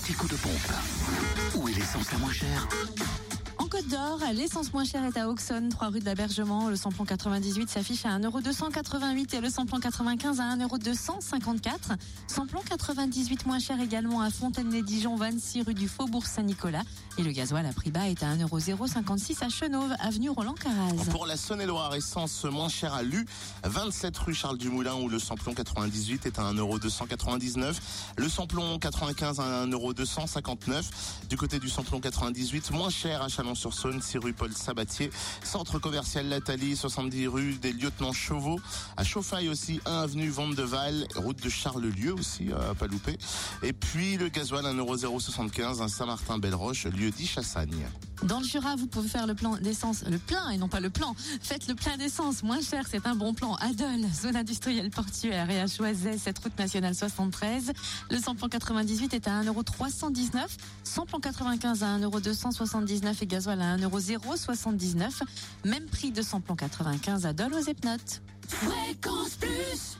anti-coup de pompe. Où est l'essence la moins chère? D'Or, l'essence moins chère est à Auxonne, 3 rue de l'Abergement. Le samplon 98 s'affiche à 1,288€ et le samplon 95 à 1,254€. Samplon 98 moins cher également à Fontaine-les-Dijon, 26 rue du Faubourg Saint-Nicolas. Et le gasoil à prix bas est à 1,056€ à Chenauve, avenue Roland Caraz. Pour la Saône-et-Loire, essence moins chère à Lu, 27 rue Charles Dumoulin où le samplon 98 est à 1,299€. Le samplon 95 à 1,259€. Du côté du samplon 98, moins cher à Chalon-sur-Saône, 6 rue Paul Sabatier. Centre commercial Lathalie, 70 rue des Lieutenants Chauveau. À Chauffaille aussi, 1 avenue Vendeval, route de Charlelieu aussi, à pas louper. Et puis le gasoil 1,075€ à Saint-Martin-Belle-Roche, lieu dit Chassagne. Dans le Jura, vous pouvez faire le plan d'essence, le plein et non pas le plan. Faites le plein d'essence moins cher, c'est un bon plan. Adol, zone industrielle portuaire et à Choiset, cette route nationale 73. Le samplon 98 est à 1,319€, samplon 95 à 1,279€ et gasoil à 1,079€. Même prix de samplon 95 à aux Epnotes. Fréquence Plus